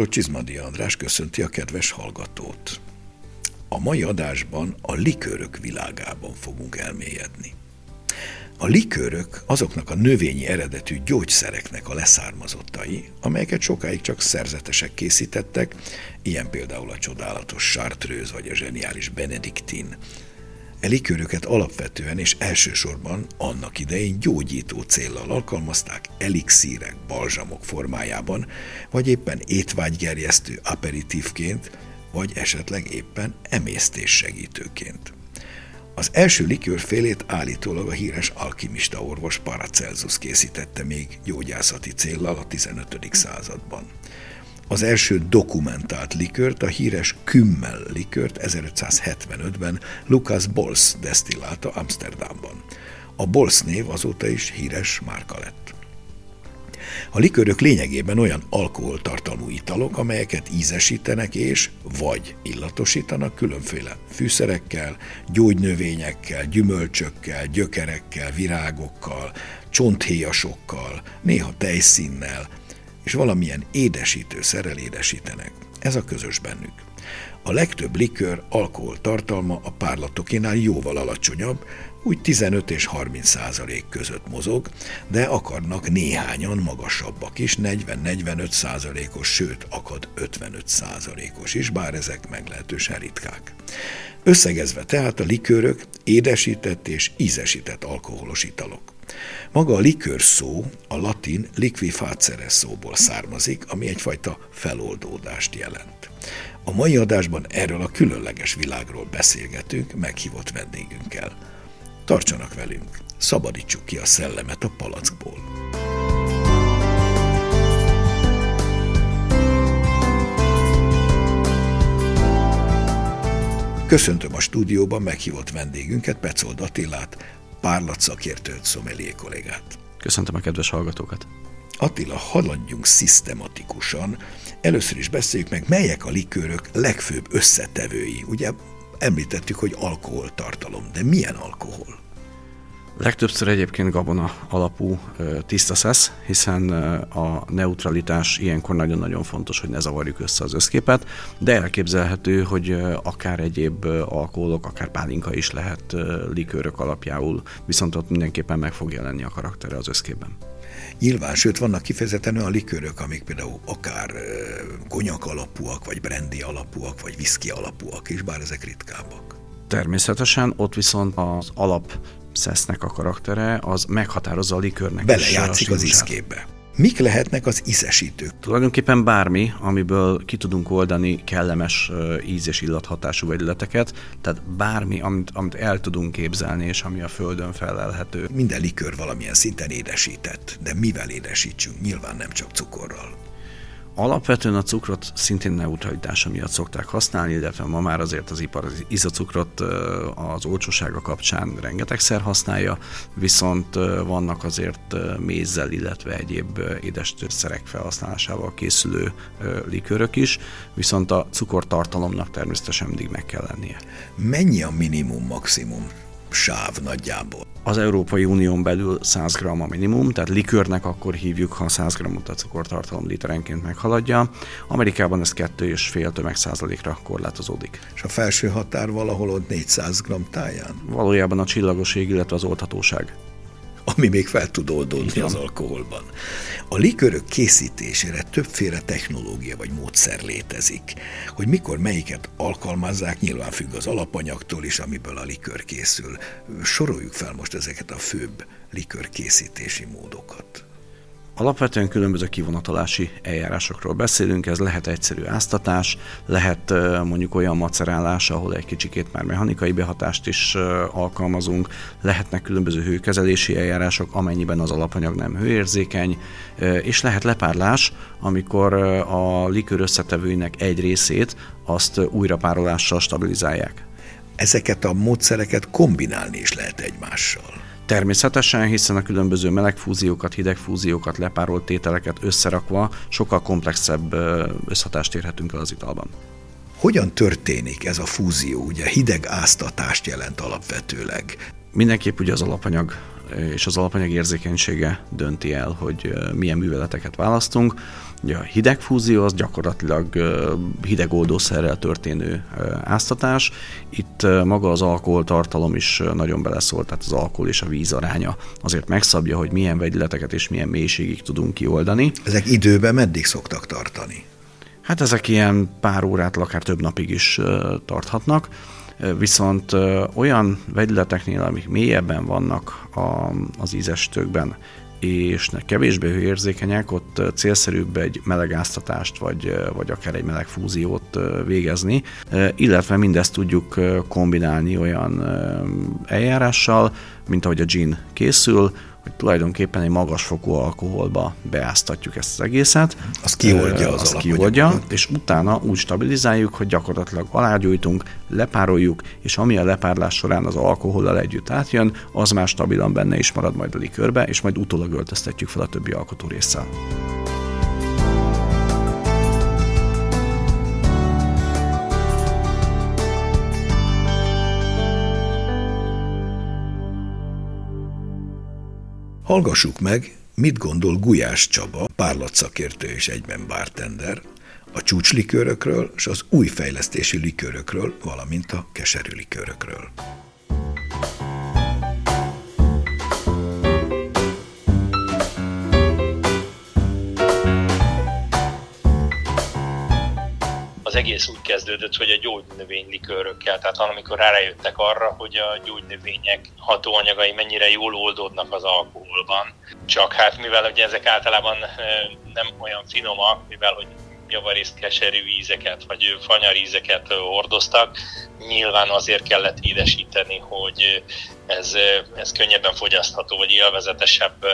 Dr. Csizmadi András köszönti a kedves hallgatót. A mai adásban a likőrök világában fogunk elmélyedni. A likőrök azoknak a növényi eredetű gyógyszereknek a leszármazottai, amelyeket sokáig csak szerzetesek készítettek, ilyen például a csodálatos Chartreuse vagy a zseniális Benediktin. E likőröket alapvetően és elsősorban annak idején gyógyító céllal alkalmazták elixírek, balzsamok formájában, vagy éppen étvágygerjesztő aperitívként, vagy esetleg éppen emésztés segítőként. Az első likőrfélét állítólag a híres alkimista orvos Paracelsus készítette még gyógyászati céllal a 15. században. Az első dokumentált likört, a híres Kümmel likört 1575-ben Lucas Bols desztillálta Amsterdamban. A Bols név azóta is híres márka lett. A likörök lényegében olyan alkoholtartalmú italok, amelyeket ízesítenek és vagy illatosítanak különféle fűszerekkel, gyógynövényekkel, gyümölcsökkel, gyökerekkel, virágokkal, csonthéjasokkal, néha tejszínnel, és valamilyen édesítőszerrel édesítenek. Ez a közös bennük. A legtöbb likőr alkohol tartalma a párlatokénál jóval alacsonyabb, úgy 15 és 30 százalék között mozog, de akarnak néhányan magasabbak is, 40-45 százalékos, sőt, akad 55 százalékos is, bár ezek meglehetősen ritkák. Összegezve tehát a likőrök édesített és ízesített alkoholos italok. Maga a likőr szó a latin liquifacere szóból származik, ami egyfajta feloldódást jelent. A mai adásban erről a különleges világról beszélgetünk meghívott vendégünkkel. Tartsanak velünk, szabadítsuk ki a szellemet a palackból. Köszöntöm a stúdióban meghívott vendégünket, Pecold Attilát, párlat szakértőt, szomelié kollégát. Köszöntöm a kedves hallgatókat. Attila, haladjunk szisztematikusan. Először is beszéljük meg, melyek a likőrök legfőbb összetevői. Ugye említettük, hogy alkoholtartalom, de milyen alkohol? Legtöbbször egyébként gabona alapú tiszta szesz, hiszen a neutralitás ilyenkor nagyon-nagyon fontos, hogy ne zavarjuk össze az összképet, de elképzelhető, hogy akár egyéb alkoholok, akár pálinka is lehet likőrök alapjául, viszont ott mindenképpen meg fog jelenni a karaktere az összképben. Nyilván, sőt, vannak kifejezetten olyan likőrök, amik például akár konyak alapúak, vagy brandy alapúak, vagy whisky alapúak is, bár ezek ritkábbak. Természetesen, ott viszont az alap szesznek a karaktere, az meghatározza a likőrnek Belejátszik az iszkébe. Mik lehetnek az ízesítők? Tulajdonképpen bármi, amiből ki tudunk oldani kellemes íz- és illathatású vegyületeket, tehát bármi, amit, amit el tudunk képzelni, és ami a földön felelhető. Minden likőr valamilyen szinten édesített, de mivel édesítsünk? Nyilván nem csak cukorral. Alapvetően a cukrot szintén neutralitása miatt szokták használni, illetve ma már azért az ipar az izocukrot az olcsósága kapcsán rengetegszer használja, viszont vannak azért mézzel, illetve egyéb édesszerek felhasználásával készülő likőrök is, viszont a cukortartalomnak természetesen mindig meg kell lennie. Mennyi a minimum, maximum sáv nagyjából? Az Európai Unión belül 100 g a minimum, tehát likőrnek akkor hívjuk, ha 100 g a cukortartalom literenként meghaladja. Amerikában ez 2,5 tömegszázalékra korlátozódik. És a felső határ valahol ott 400 g táján? Valójában a csillagoség, illetve az oldhatóság ami még fel tud oldódni az alkoholban. A likörök készítésére többféle technológia vagy módszer létezik. Hogy mikor melyiket alkalmazzák, nyilván függ az alapanyagtól is, amiből a likör készül. Soroljuk fel most ezeket a főbb likör készítési módokat. Alapvetően különböző kivonatolási eljárásokról beszélünk, ez lehet egyszerű áztatás, lehet mondjuk olyan macerálás, ahol egy kicsikét már mechanikai behatást is alkalmazunk, lehetnek különböző hőkezelési eljárások, amennyiben az alapanyag nem hőérzékeny, és lehet lepárlás, amikor a likőr összetevőinek egy részét azt újrapárolással stabilizálják. Ezeket a módszereket kombinálni is lehet egymással. Természetesen, hiszen a különböző melegfúziókat, hidegfúziókat, lepárolt tételeket összerakva sokkal komplexebb összhatást érhetünk el az italban. Hogyan történik ez a fúzió? Ugye hideg áztatást jelent alapvetőleg. Mindenképp ugye az alapanyag és az alapanyag érzékenysége dönti el, hogy milyen műveleteket választunk. Ugye a hidegfúzió az gyakorlatilag hidegoldószerrel történő áztatás. Itt maga az alkoholtartalom is nagyon beleszól, tehát az alkohol és a víz aránya azért megszabja, hogy milyen vegyületeket és milyen mélységig tudunk kioldani. Ezek időben meddig szoktak tartani? Hát ezek ilyen pár órát, akár több napig is tarthatnak. Viszont olyan vegyületeknél, amik mélyebben vannak az ízestőkben, és kevésbé hőérzékenyek, ott célszerűbb egy melegáztatást, vagy, vagy akár egy meleg fúziót végezni, illetve mindezt tudjuk kombinálni olyan eljárással, mint ahogy a gin készül, hogy tulajdonképpen egy magas fokú alkoholba beáztatjuk ezt az egészet. Az kioldja az, az kioldja, és utána úgy stabilizáljuk, hogy gyakorlatilag alágyújtunk, lepároljuk, és ami a lepárlás során az alkohollal együtt átjön, az már stabilan benne is marad majd a likörbe, és majd utólag öltöztetjük fel a többi alkotó résszel. Hallgassuk meg, mit gondol Gulyás Csaba, párlatszakértő és egyben bartender, a csúcslikőrökről és az új fejlesztési likőrökről, valamint a keserű likőrökről. Egész úgy kezdődött, hogy a gyógynövénylikőrökkel, tehát amikor rájöttek arra, hogy a gyógynövények hatóanyagai mennyire jól oldódnak az alkoholban. Csak hát mivel ugye ezek általában nem olyan finomak, mivel hogy javarészt keserű ízeket, vagy fanyarízeket hordoztak. Nyilván azért kellett édesíteni, hogy ez, ez könnyebben fogyasztható, vagy élvezetesebb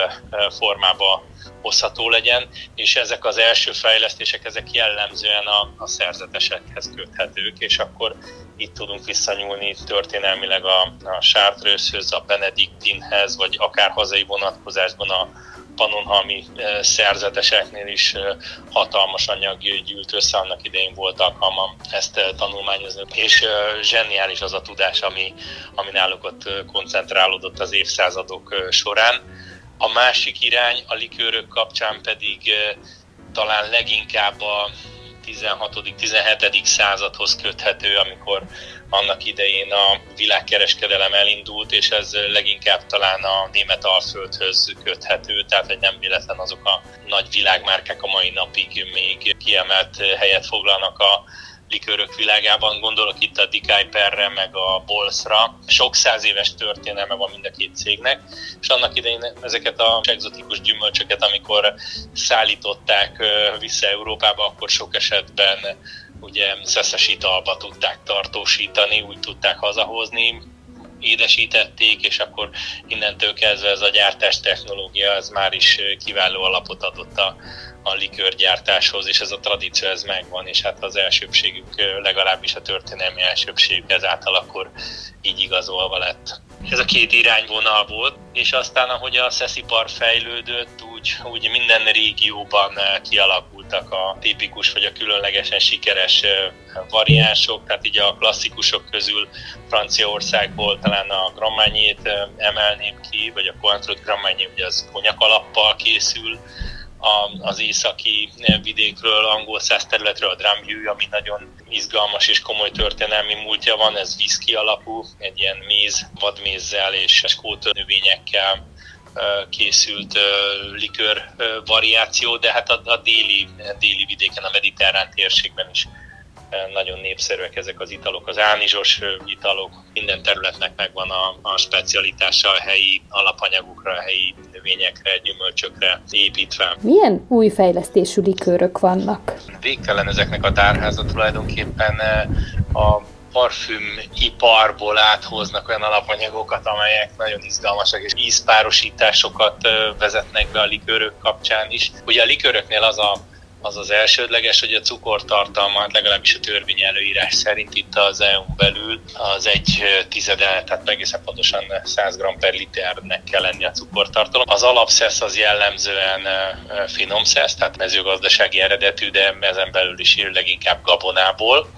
formába hozható legyen, és ezek az első fejlesztések, ezek jellemzően a, a szerzetesekhez köthetők, és akkor itt tudunk visszanyúlni történelmileg a, a Chartreuse-höz, a Benediktinhez, vagy akár hazai vonatkozásban a panonhalmi szerzeteseknél is hatalmas anyag gyűlt össze, annak idején volt alkalmam ezt tanulmányozni. És zseniális az a tudás, ami, ami náluk ott koncentrálódott az évszázadok során. A másik irány a likőrök kapcsán pedig talán leginkább a 16.-17. századhoz köthető, amikor annak idején a világkereskedelem elindult, és ez leginkább talán a német alföldhöz köthető, tehát hogy nem véletlen azok a nagy világmárkák a mai napig még kiemelt helyet foglalnak a likőrök világában, gondolok itt a Dikaiperre, meg a Bolszra. Sok száz éves történelme van mind a két cégnek, és annak idején ezeket a egzotikus gyümölcsöket, amikor szállították vissza Európába, akkor sok esetben ugye szeszes italba tudták tartósítani, úgy tudták hazahozni, édesítették, és akkor innentől kezdve ez a gyártás technológia, ez már is kiváló alapot adott a, a likőrgyártáshoz, és ez a tradíció ez megvan, és hát az elsőbségük legalábbis a történelmi elsőbség ezáltal akkor így igazolva lett. Ez a két irányvonal volt, és aztán ahogy a szeszipar fejlődött, úgy, úgy minden régióban kialakultak a tipikus vagy a különlegesen sikeres variánsok, tehát így a klasszikusok közül Franciaországból talán a Grammányét emelném ki, vagy a Cointreau Grammányé, ugye az konyak alappal készül, a, az északi vidékről, angol száz területről a Drumview, ami nagyon izgalmas és komoly történelmi múltja van, ez viszki alapú, egy ilyen méz, vadmézzel és skót növényekkel készült likőr variáció, de hát a, a déli, déli vidéken, a mediterrán térségben is nagyon népszerűek ezek az italok, az ánizsos italok, minden területnek megvan a, a specialitása a helyi alapanyagokra, a helyi növényekre, gyümölcsökre építve. Milyen új fejlesztésű likőrök vannak? Végtelen ezeknek a tárháza tulajdonképpen a parfüm iparból áthoznak olyan alapanyagokat, amelyek nagyon izgalmasak, és ízpárosításokat vezetnek be a likőrök kapcsán is. Ugye a likőröknél az a az az elsődleges, hogy a cukortartalma, hát legalábbis a törvény előírás szerint itt az EU-n belül az egy tizede, tehát egészen pontosan 100 g per liternek kell lenni a cukortartalom. Az alapszesz az jellemzően finom szesz, tehát mezőgazdasági eredetű, de ezen belül is leginkább gabonából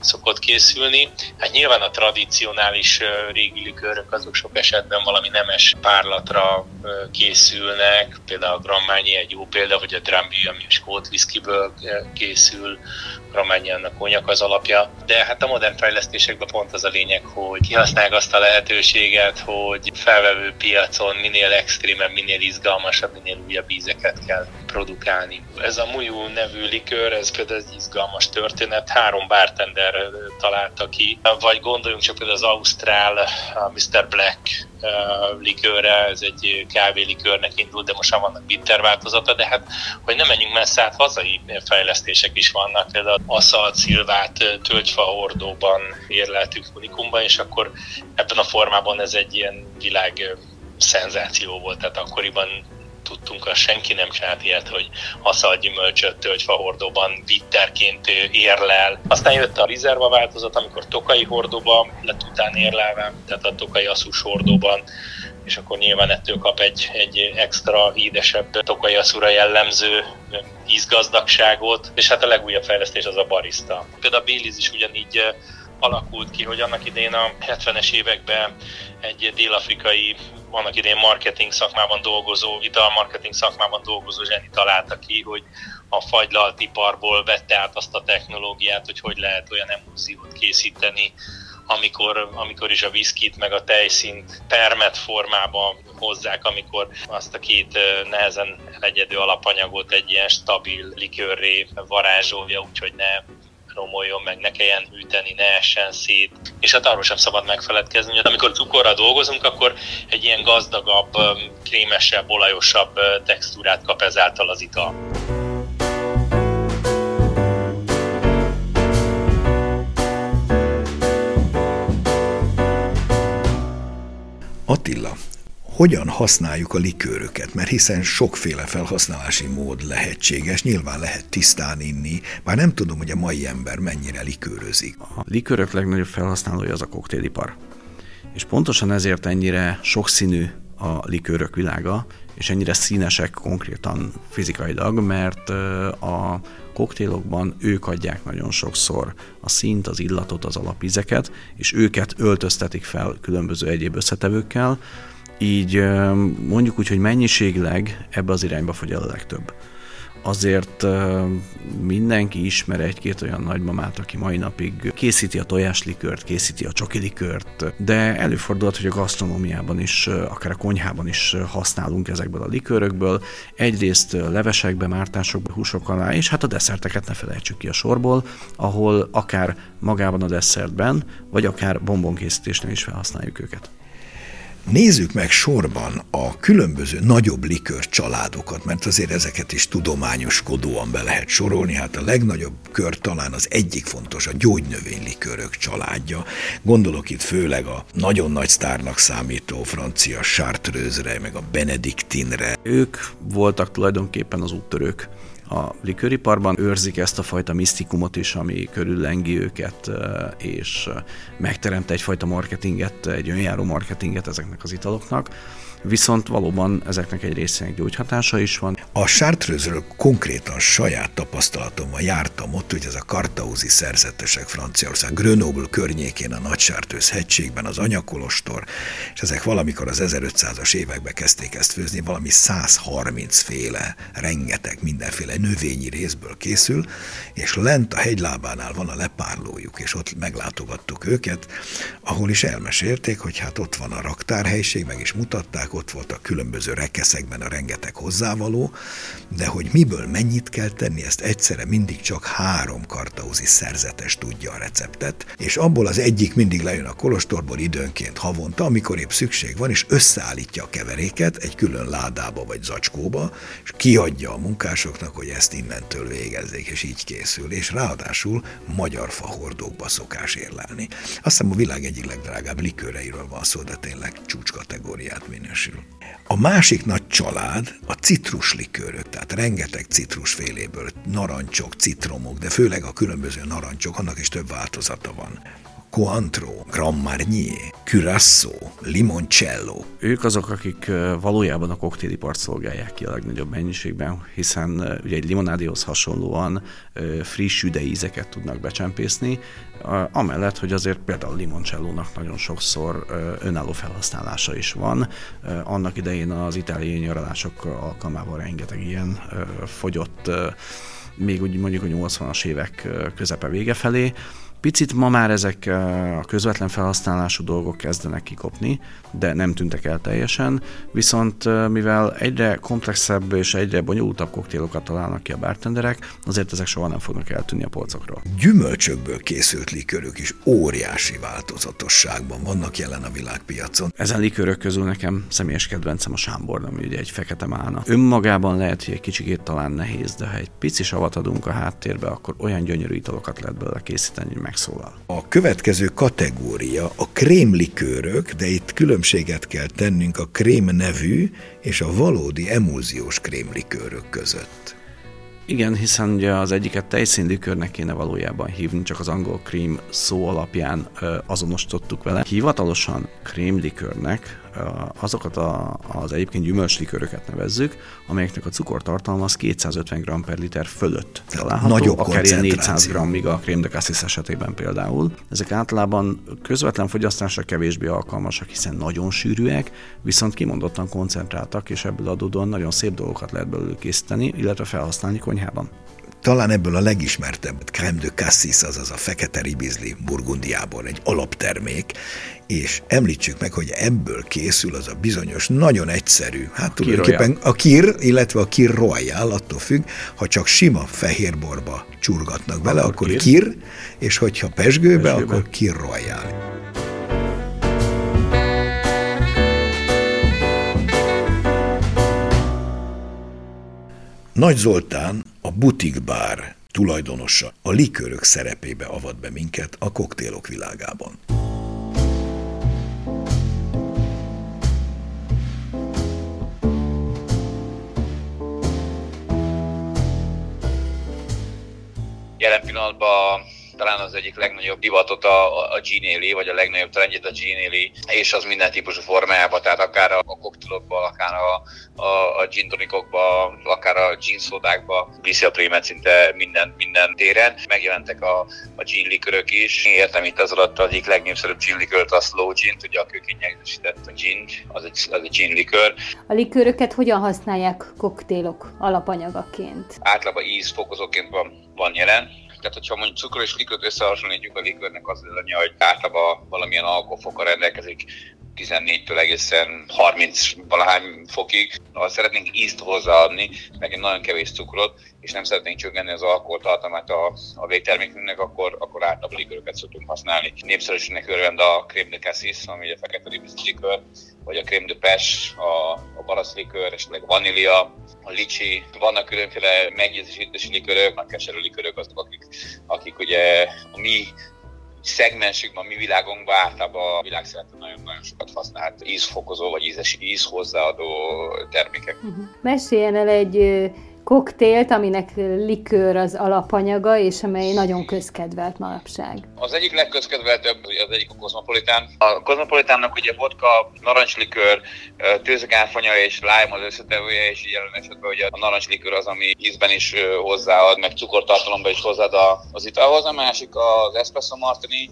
szokott készülni. Hát nyilván a tradicionális régi likőrök azok sok esetben valami nemes párlatra készülnek, például a Grammányi egy jó példa, hogy a Dramby, ami a skót whisky-ből készül, Rományiának konyak az alapja, de hát a modern fejlesztésekben pont az a lényeg, hogy kihasználják azt a lehetőséget, hogy felvevő piacon minél extrémebb, minél izgalmasabb, minél újabb ízeket kell produkálni. Ez a Mujú nevű likőr, ez például egy izgalmas történet, három bartender találta ki, vagy gondoljunk csak például az Ausztrál Mr. Black likőre, ez egy kávélikőrnek indult, de most már vannak bitter változata, de hát, hogy nem menjünk messze, hát hazai fejlesztések is vannak, például aszalt szilvát tölgyfa hordóban érleltük unikumban, és akkor ebben a formában ez egy ilyen világ szenzáció volt, tehát akkoriban tudtunk, azt senki nem csinált ilyet, hogy aszalgyümölcsöt tölgyfa hordóban bitterként érlel. Aztán jött a rizerva változat, amikor tokai hordóban lett után érlelve, tehát a tokai aszus hordóban és akkor nyilván ettől kap egy, egy extra édesebb tokai aszura jellemző ízgazdagságot, és hát a legújabb fejlesztés az a barista. Például a Baileys is ugyanígy alakult ki, hogy annak idén a 70-es években egy dél-afrikai annak idén marketing szakmában dolgozó, marketing szakmában dolgozó zseni találta ki, hogy a fagylalt iparból vette át azt a technológiát, hogy hogy lehet olyan emulziót készíteni, amikor, amikor is a viszkit meg a tejszint permet formába hozzák, amikor azt a két nehezen legyedő alapanyagot egy ilyen stabil likőrré varázsolja, úgyhogy ne romoljon meg, ne kelljen hűteni, ne essen szét. És hát arról sem szabad megfeledkezni, hogy amikor cukorra dolgozunk, akkor egy ilyen gazdagabb, krémesebb, olajosabb textúrát kap ezáltal az ital. Attila, hogyan használjuk a likőröket, mert hiszen sokféle felhasználási mód lehetséges, nyilván lehet tisztán inni, bár nem tudom, hogy a mai ember mennyire likőrözik. A likőrök legnagyobb felhasználója az a koktélipar. És pontosan ezért ennyire sokszínű a likőrök világa, és ennyire színesek konkrétan fizikailag, mert a koktélokban ők adják nagyon sokszor a színt, az illatot, az alapízeket, és őket öltöztetik fel különböző egyéb összetevőkkel, így mondjuk úgy, hogy mennyiségileg ebbe az irányba fogy el a legtöbb. Azért mindenki ismer egy-két olyan nagymamát, aki mai napig készíti a tojáslikört, készíti a csokilikört, de előfordulhat, hogy a gasztronómiában is, akár a konyhában is használunk ezekből a likőrökből. Egyrészt levesekbe, mártásokba, húsok alá, és hát a desszerteket ne felejtsük ki a sorból, ahol akár magában a desszertben, vagy akár bombonkészítésnél is felhasználjuk őket. Nézzük meg sorban a különböző nagyobb likör családokat, mert azért ezeket is tudományoskodóan be lehet sorolni. Hát a legnagyobb kör talán az egyik fontos, a gyógynövénylikörök családja. Gondolok itt főleg a nagyon nagy sztárnak számító francia Chartreuse-re, meg a Benediktinre. Ők voltak tulajdonképpen az úttörők a liköriparban őrzik ezt a fajta misztikumot is, ami körüllengi őket, és megteremt egyfajta marketinget, egy önjáró marketinget ezeknek az italoknak viszont valóban ezeknek egy részének gyógyhatása is van. A Chartreuse-ről konkrétan saját tapasztalatommal jártam ott, hogy ez a kartauzi szerzetesek Franciaország, Grenoble környékén, a Nagy Chartreuse hegységben, az Anyakolostor, és ezek valamikor az 1500-as években kezdték ezt főzni, valami 130 féle, rengeteg mindenféle növényi részből készül, és lent a hegylábánál van a lepárlójuk, és ott meglátogattuk őket, ahol is elmesélték, hogy hát ott van a raktárhelység, meg is mutatták, voltak, ott voltak különböző rekeszekben a rengeteg hozzávaló, de hogy miből mennyit kell tenni, ezt egyszerre mindig csak három kartauzi szerzetes tudja a receptet, és abból az egyik mindig lejön a kolostorból időnként havonta, amikor épp szükség van, és összeállítja a keveréket egy külön ládába vagy zacskóba, és kiadja a munkásoknak, hogy ezt innentől végezzék, és így készül, és ráadásul magyar fahordókba szokás érlelni. Azt hiszem a világ egyik legdrágább liköreiről van szó, de tényleg csúcskategóriát minősít minősül. A másik nagy család a citruslikőrök, tehát rengeteg citrusféléből, narancsok, citromok, de főleg a különböző narancsok, annak is több változata van. Cointreau, Grand Marnier, Curaçao, Limoncello. Ők azok, akik valójában a koktélipart szolgálják ki a legnagyobb mennyiségben, hiszen ugye egy limonádéhoz hasonlóan friss üdeízeket tudnak becsempészni, amellett, hogy azért például limoncello nagyon sokszor önálló felhasználása is van. Annak idején az itáliai nyaralások alkalmával rengeteg ilyen fogyott még úgy mondjuk a 80-as évek közepe vége felé, Picit ma már ezek a közvetlen felhasználású dolgok kezdenek kikopni, de nem tűntek el teljesen, viszont mivel egyre komplexebb és egyre bonyolultabb koktélokat találnak ki a bartenderek, azért ezek soha nem fognak eltűnni a polcokról. Gyümölcsökből készült likörök is óriási változatosságban vannak jelen a világpiacon. Ezen likörök közül nekem személyes kedvencem a sámbor, ami ugye egy fekete mána. Önmagában lehet, hogy egy kicsikét talán nehéz, de ha egy pici savat adunk a háttérbe, akkor olyan gyönyörű italokat lehet belőle készíteni, hogy megszólal. A következő kategória a krémlikőrök, de itt különbséget kell tennünk a krém nevű és a valódi emulziós krémlikőrök között. Igen, hiszen ugye az egyiket tejszínlikörnek kéne valójában hívni, csak az angol cream szó alapján ö, azonosítottuk vele. Hivatalosan krémlikörnek azokat a, az egyébként gyümölcsliköröket nevezzük, amelyeknek a cukortartalma az 250 g per liter fölött található, Nagyobb akár ilyen 400 g míg a crème de cassis esetében például. Ezek általában közvetlen fogyasztásra kevésbé alkalmasak, hiszen nagyon sűrűek, viszont kimondottan koncentráltak, és ebből adódóan nagyon szép dolgokat lehet belőlük készíteni, illetve felhasználni konyhában. Talán ebből a legismertebb crème de cassis, azaz a fekete ribizli Burgundiából egy alaptermék, és említsük meg, hogy ebből készül az a bizonyos, nagyon egyszerű, hát tulajdonképpen a kir, illetve a kir royal, attól függ, ha csak sima fehérborba csurgatnak bele, akkor, akkor kir. kir, és hogyha pesgőbe, pesgőbe. akkor kir royal. Nagy Zoltán, a butikbár tulajdonosa, a likörök szerepébe avat be minket a koktélok világában. Jelen pillanatban talán az egyik legnagyobb divatot a, a Ginéli, vagy a legnagyobb trendjét a Ginéli, és az minden típusú formájában, tehát akár a koktelokban, akár a, a, a gin tonikokba, akár a gin szódákba viszi a prémet szinte minden, minden téren. Megjelentek a, a gin likörök is. Értem itt az alatt az egyik legnépszerűbb gin likört, a slow gin, ugye a kőkényegzősített gin, az egy, az egy gin likör. A likőröket hogyan használják koktélok alapanyagaként? Általában ízfokozóként van, van jelen, tehát, hogyha mondjuk cukor és likört összehasonlítjuk, a likörnek az előnye, hogy általában valamilyen alkoholfoka rendelkezik, 14-től egészen 30 valahány fokig. Ha szeretnénk ízt hozzáadni, meg egy nagyon kevés cukrot, és nem szeretnénk csökkenni az alkoholtartalmát a, a végtermékünknek, akkor, akkor általában liköröket szoktunk használni. Népszerűségnek örvend a crème de cassis, ami a fekete likör, vagy a crème de pes, a, a barasz likör, esetleg vanília, a licsi, vannak különféle meggyőzésítési likörök, a keserű likörök azok, akik, akik ugye a mi szegmensükben, mi világunkban általában a világszerte nagyon-nagyon sokat használt ízfokozó vagy ízes, íz hozzáadó termékek. Uh-huh. Meséljen el egy koktélt, aminek likőr az alapanyaga, és amely nagyon közkedvelt manapság. Az egyik legközkedveltebb, az egyik a kozmopolitán. A kozmopolitánnak ugye vodka, narancslikőr, tőzegárfanya és lime az összetevője, és jelen esetben ugye a narancslikőr az, ami ízben is hozzáad, meg cukortartalomban is hozzáad az italhoz. A másik az espresso martini,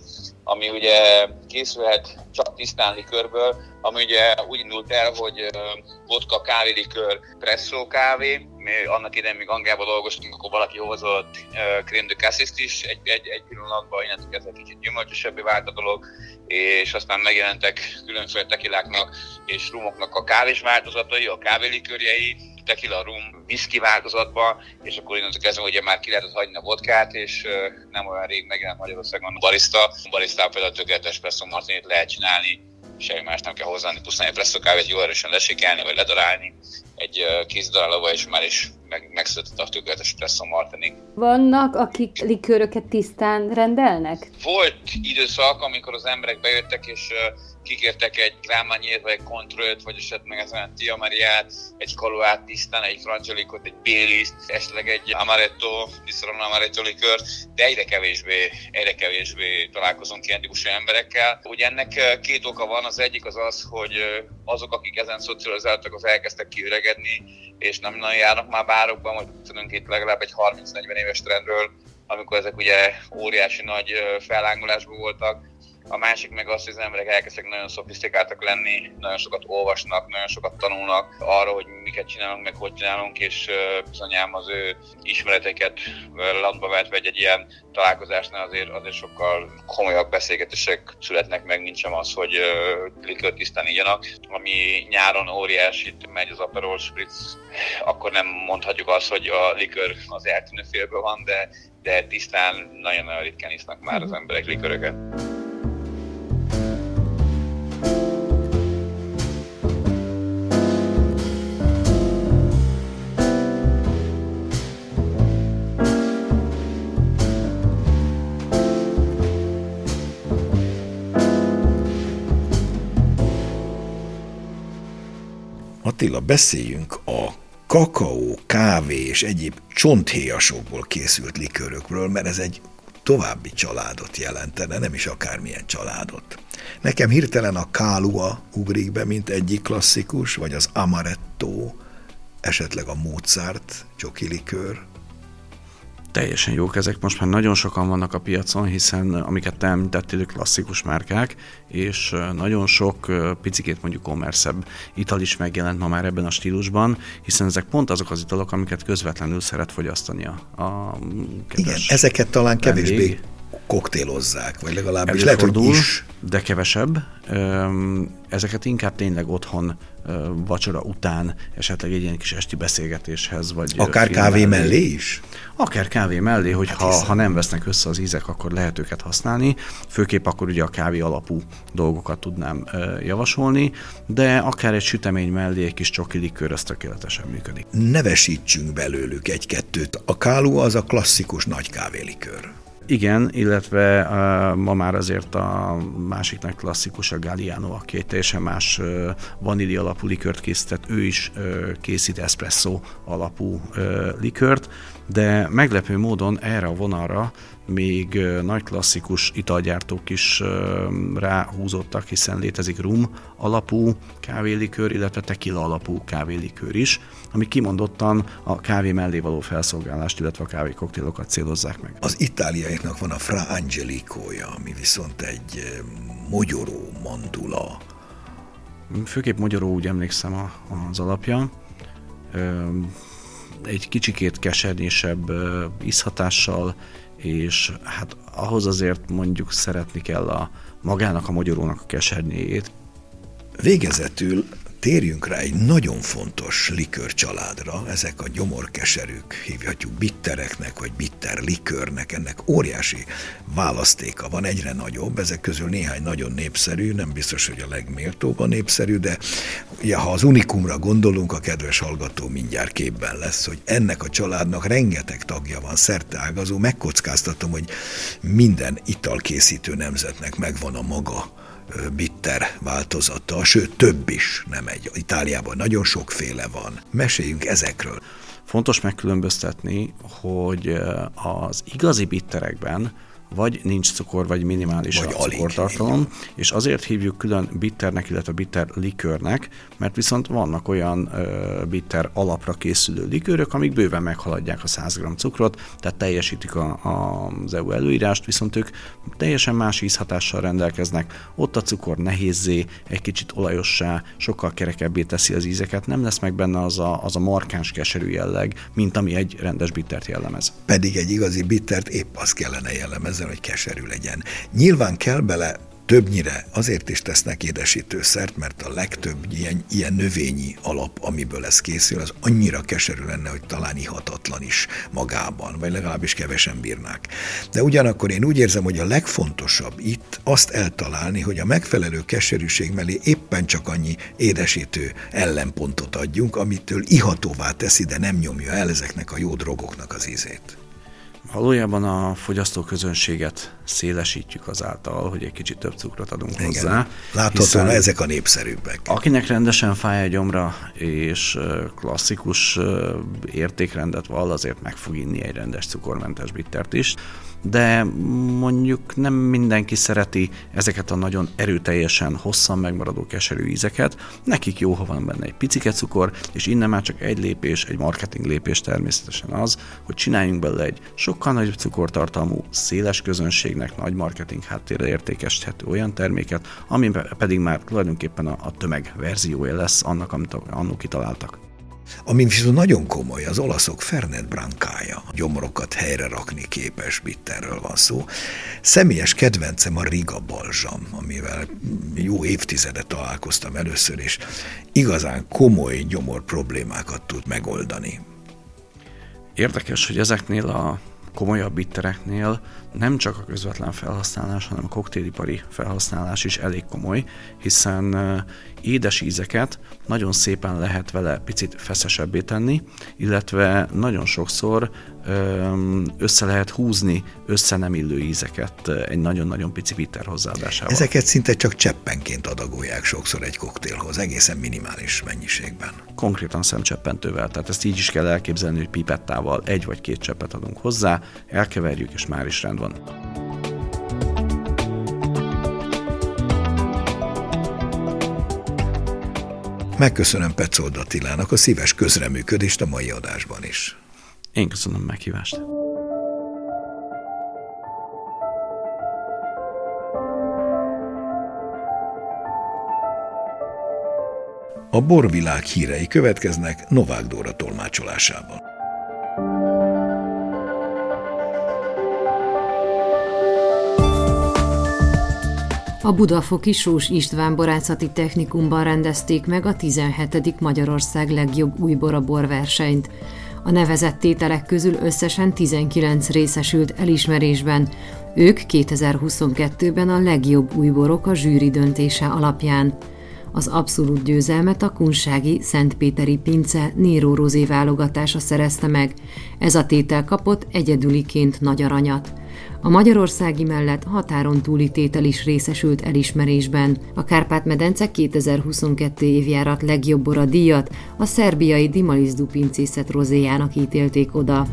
ami ugye készülhet csak tisztán likörből, ami ugye úgy indult el, hogy vodka kávélikör, presszó kávé, mi annak idején még Angliában dolgoztunk, akkor valaki hozott crème de cassis is. Egy, egy, egy pillanatban, innentől kezdve kicsit gyümölcsösebbé vált a dolog, és aztán megjelentek különféle tekiláknak és rumoknak a kávés változatai, a kávélikörjei, tequila rum whisky változatban, és akkor innentől kezdve ugye már ki lehetett hagyni a vodkát, és nem olyan rég megjelent Magyarországon a barista. A barista például tökéletes espresso martinit lehet csinálni, semmi más nem kell hozzáadni, pusztán egy presszó kávét jól erősen lesékelni, vagy ledarálni egy kész darálóval, és már is meg, megszületett a tökéletes presszó martini. Vannak, akik likőröket tisztán rendelnek? Volt időszak, amikor az emberek bejöttek, és kikértek egy grámányét, vagy egy kontrollt, vagy esetleg ezen Tia Mariát, egy kaluát tisztán, egy frangelikot, egy béliszt, esetleg egy amaretto, viszont amaretto likör, de egyre kevésbé, egyre kevésbé találkozunk ilyen típusú emberekkel. Ugye ennek két oka van, az egyik az az, hogy azok, akik ezen szocializáltak, az elkezdtek kiüregedni, és nem nagyon járnak már bárokban, hogy tudunk itt legalább egy 30-40 éves trendről, amikor ezek ugye óriási nagy fellángolásban voltak, a másik meg az, hogy az emberek elkezdtek nagyon szofisztikáltak lenni, nagyon sokat olvasnak, nagyon sokat tanulnak arra, hogy miket csinálunk, meg hogy csinálunk, és bizonyám az ő ismereteket latba vetve egy, egy ilyen találkozásnál azért, azért sokkal komolyabb beszélgetések születnek meg, mint sem az, hogy likört tisztán igyanak. Ami nyáron óriásit megy az Aperol Spritz, akkor nem mondhatjuk azt, hogy a likör az eltűnő félből van, de, de tisztán nagyon-nagyon ritkán isznak már az emberek liköröket. Attila, beszéljünk a kakaó, kávé és egyéb csonthéjasokból készült likörökről, mert ez egy további családot jelentene, nem is akármilyen családot. Nekem hirtelen a kálua ugrik be, mint egyik klasszikus, vagy az amaretto, esetleg a Mozart csoki likör, teljesen jók ezek. Most már nagyon sokan vannak a piacon, hiszen amiket te említettél, klasszikus márkák, és nagyon sok picikét mondjuk kommerszebb ital is megjelent ma már ebben a stílusban, hiszen ezek pont azok az italok, amiket közvetlenül szeret fogyasztani a, a Igen, ezeket talán kevésbé koktélozzák, vagy legalábbis lehet, hogy is. de kevesebb. Ezeket inkább tényleg otthon vacsora után, esetleg egy ilyen kis esti beszélgetéshez, vagy Akár kávé mellé. mellé is? Akár kávé mellé, hogy hát ha, ha nem vesznek össze az ízek, akkor lehet őket használni. Főképp akkor ugye a kávé alapú dolgokat tudnám javasolni, de akár egy sütemény mellé egy kis csoki likőr, az tökéletesen működik. Nevesítsünk belőlük egy-kettőt. A káló az a klasszikus nagy kávélikőr. Igen, illetve uh, ma már azért a másiknak klasszikus a Galliano, aki egy teljesen más uh, vaníli alapú likört készített, ő is uh, készít espresso alapú likört, de meglepő módon erre a vonalra még nagy klasszikus italgyártók is ráhúzottak, hiszen létezik rum alapú kávélikör, illetve tequila alapú kávélikör is, ami kimondottan a kávé mellé való felszolgálást, illetve a kávé koktélokat célozzák meg. Az itáliaiaknak van a Fra Angelico-ja, ami viszont egy mogyoró mandula. Főképp mogyoró, úgy emlékszem az alapja egy kicsikét kesernyésebb ízhatással, és hát ahhoz azért mondjuk szeretni kell a magának a magyarónak a kesernyéjét. Végezetül térjünk rá egy nagyon fontos likörcsaládra, ezek a gyomorkeserűk, hívhatjuk bittereknek, vagy bitter likörnek, ennek óriási választéka van, egyre nagyobb, ezek közül néhány nagyon népszerű, nem biztos, hogy a legméltóban népszerű, de ja, ha az unikumra gondolunk, a kedves hallgató mindjárt képben lesz, hogy ennek a családnak rengeteg tagja van, ágazó, megkockáztatom, hogy minden italkészítő nemzetnek megvan a maga bitter változata, sőt több is nem egy. Itáliában nagyon sokféle van. Meséljünk ezekről. Fontos megkülönböztetni, hogy az igazi bitterekben vagy nincs cukor, vagy minimális vagy a cukortartalom, és azért hívjuk külön bitternek, illetve bitter likörnek, mert viszont vannak olyan ö, bitter alapra készülő likőrök, amik bőven meghaladják a 100 g cukrot, tehát teljesítik a, a, az EU előírást, viszont ők teljesen más ízhatással rendelkeznek, ott a cukor nehézzé, egy kicsit olajossá, sokkal kerekebbé teszi az ízeket, nem lesz meg benne az a, az a markáns keserű jelleg, mint ami egy rendes bittert jellemez. Pedig egy igazi bittert épp az kellene jellemez ezzel, hogy keserű legyen. Nyilván kell bele többnyire azért is tesznek édesítőszert, mert a legtöbb ilyen, ilyen növényi alap, amiből ez készül, az annyira keserű lenne, hogy talán ihatatlan is magában, vagy legalábbis kevesen bírnák. De ugyanakkor én úgy érzem, hogy a legfontosabb itt azt eltalálni, hogy a megfelelő keserűség mellé éppen csak annyi édesítő ellenpontot adjunk, amitől ihatóvá teszi, de nem nyomja el ezeknek a jó drogoknak az ízét. Valójában a fogyasztóközönséget szélesítjük azáltal, hogy egy kicsit több cukrot adunk Igen. hozzá. Láthatóan ezek a népszerűbbek. Akinek rendesen fáj a gyomra, és klasszikus értékrendet vall, azért meg fog inni egy rendes cukormentes bittert is de mondjuk nem mindenki szereti ezeket a nagyon erőteljesen, hosszan megmaradó keserű ízeket. Nekik jó, ha van benne egy picike cukor, és innen már csak egy lépés, egy marketing lépés természetesen az, hogy csináljunk belőle egy sokkal nagyobb cukortartalmú, széles közönségnek nagy marketing háttérre értékesíthető olyan terméket, ami pedig már tulajdonképpen a, a tömeg verziója lesz annak, amit annó kitaláltak. Ami viszont nagyon komoly, az olaszok Fernet Brankája. Gyomrokat helyre rakni képes bitterről van szó. Személyes kedvencem a Riga Balzsam, amivel jó évtizedet találkoztam először, és igazán komoly gyomor problémákat tud megoldani. Érdekes, hogy ezeknél a komolyabb bittereknél nem csak a közvetlen felhasználás, hanem a koktélipari felhasználás is elég komoly, hiszen édes ízeket nagyon szépen lehet vele picit feszesebbé tenni, illetve nagyon sokszor össze lehet húzni össze nem illő ízeket egy nagyon-nagyon pici bitter hozzáadásával. Ezeket szinte csak cseppenként adagolják sokszor egy koktélhoz, egészen minimális mennyiségben. Konkrétan szemcseppentővel, tehát ezt így is kell elképzelni, hogy pipettával egy vagy két cseppet adunk hozzá, elkeverjük, és már is rend van. Megköszönöm Petzold Attilának a szíves közreműködést a mai adásban is. Én köszönöm meghívást. A borvilág hírei következnek Novák Dóra tolmácsolásában. A Budafoki Sós István Borászati Technikumban rendezték meg a 17. Magyarország legjobb újbora borversenyt. A nevezett tételek közül összesen 19 részesült elismerésben. Ők 2022-ben a legjobb újborok a zsűri döntése alapján. Az abszolút győzelmet a kunsági Szentpéteri Pince Néró Rozé válogatása szerezte meg. Ez a tétel kapott egyedüliként nagy aranyat. A magyarországi mellett határon túli tétel is részesült elismerésben. A Kárpát-medence 2022 évjárat legjobb bora díjat a szerbiai Dimalizdu pincészet rozéjának ítélték oda.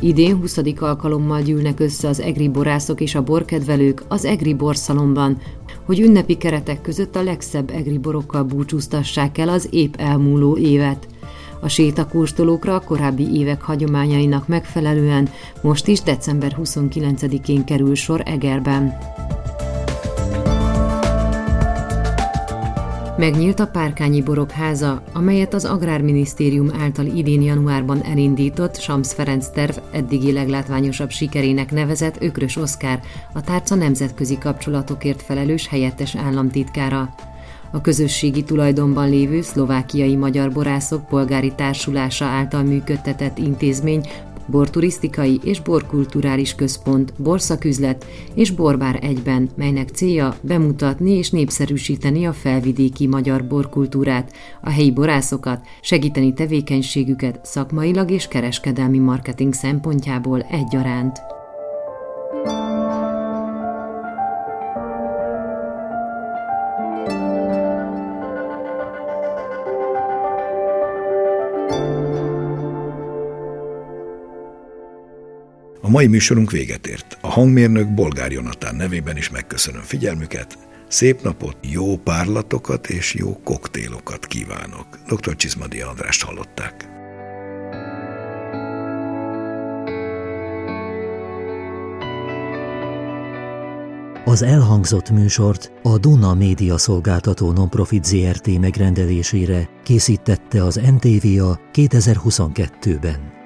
Idén 20. alkalommal gyűlnek össze az egri borászok és a borkedvelők az egri borszalomban, hogy ünnepi keretek között a legszebb egri borokkal búcsúztassák el az épp elmúló évet. A sétakóstolókra a korábbi évek hagyományainak megfelelően most is december 29-én kerül sor Egerben. Megnyílt a Párkányi Borok háza, amelyet az Agrárminisztérium által idén januárban elindított Sams Ferenc terv eddigi leglátványosabb sikerének nevezett Ökrös Oszkár, a tárca nemzetközi kapcsolatokért felelős helyettes államtitkára. A közösségi tulajdonban lévő szlovákiai magyar borászok polgári társulása által működtetett intézmény borturisztikai és borkulturális központ, borszaküzlet és borbár egyben, melynek célja bemutatni és népszerűsíteni a felvidéki magyar borkultúrát, a helyi borászokat, segíteni tevékenységüket szakmailag és kereskedelmi marketing szempontjából egyaránt. Mai műsorunk véget ért. A hangmérnök Bolgár Jonatán nevében is megköszönöm figyelmüket. Szép napot, jó párlatokat és jó koktélokat kívánok. Dr. Csizmadi Andrást hallották. Az elhangzott műsort a Duna Média Szolgáltató Nonprofit ZRT megrendelésére készítette az NTVA 2022-ben.